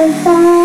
and find.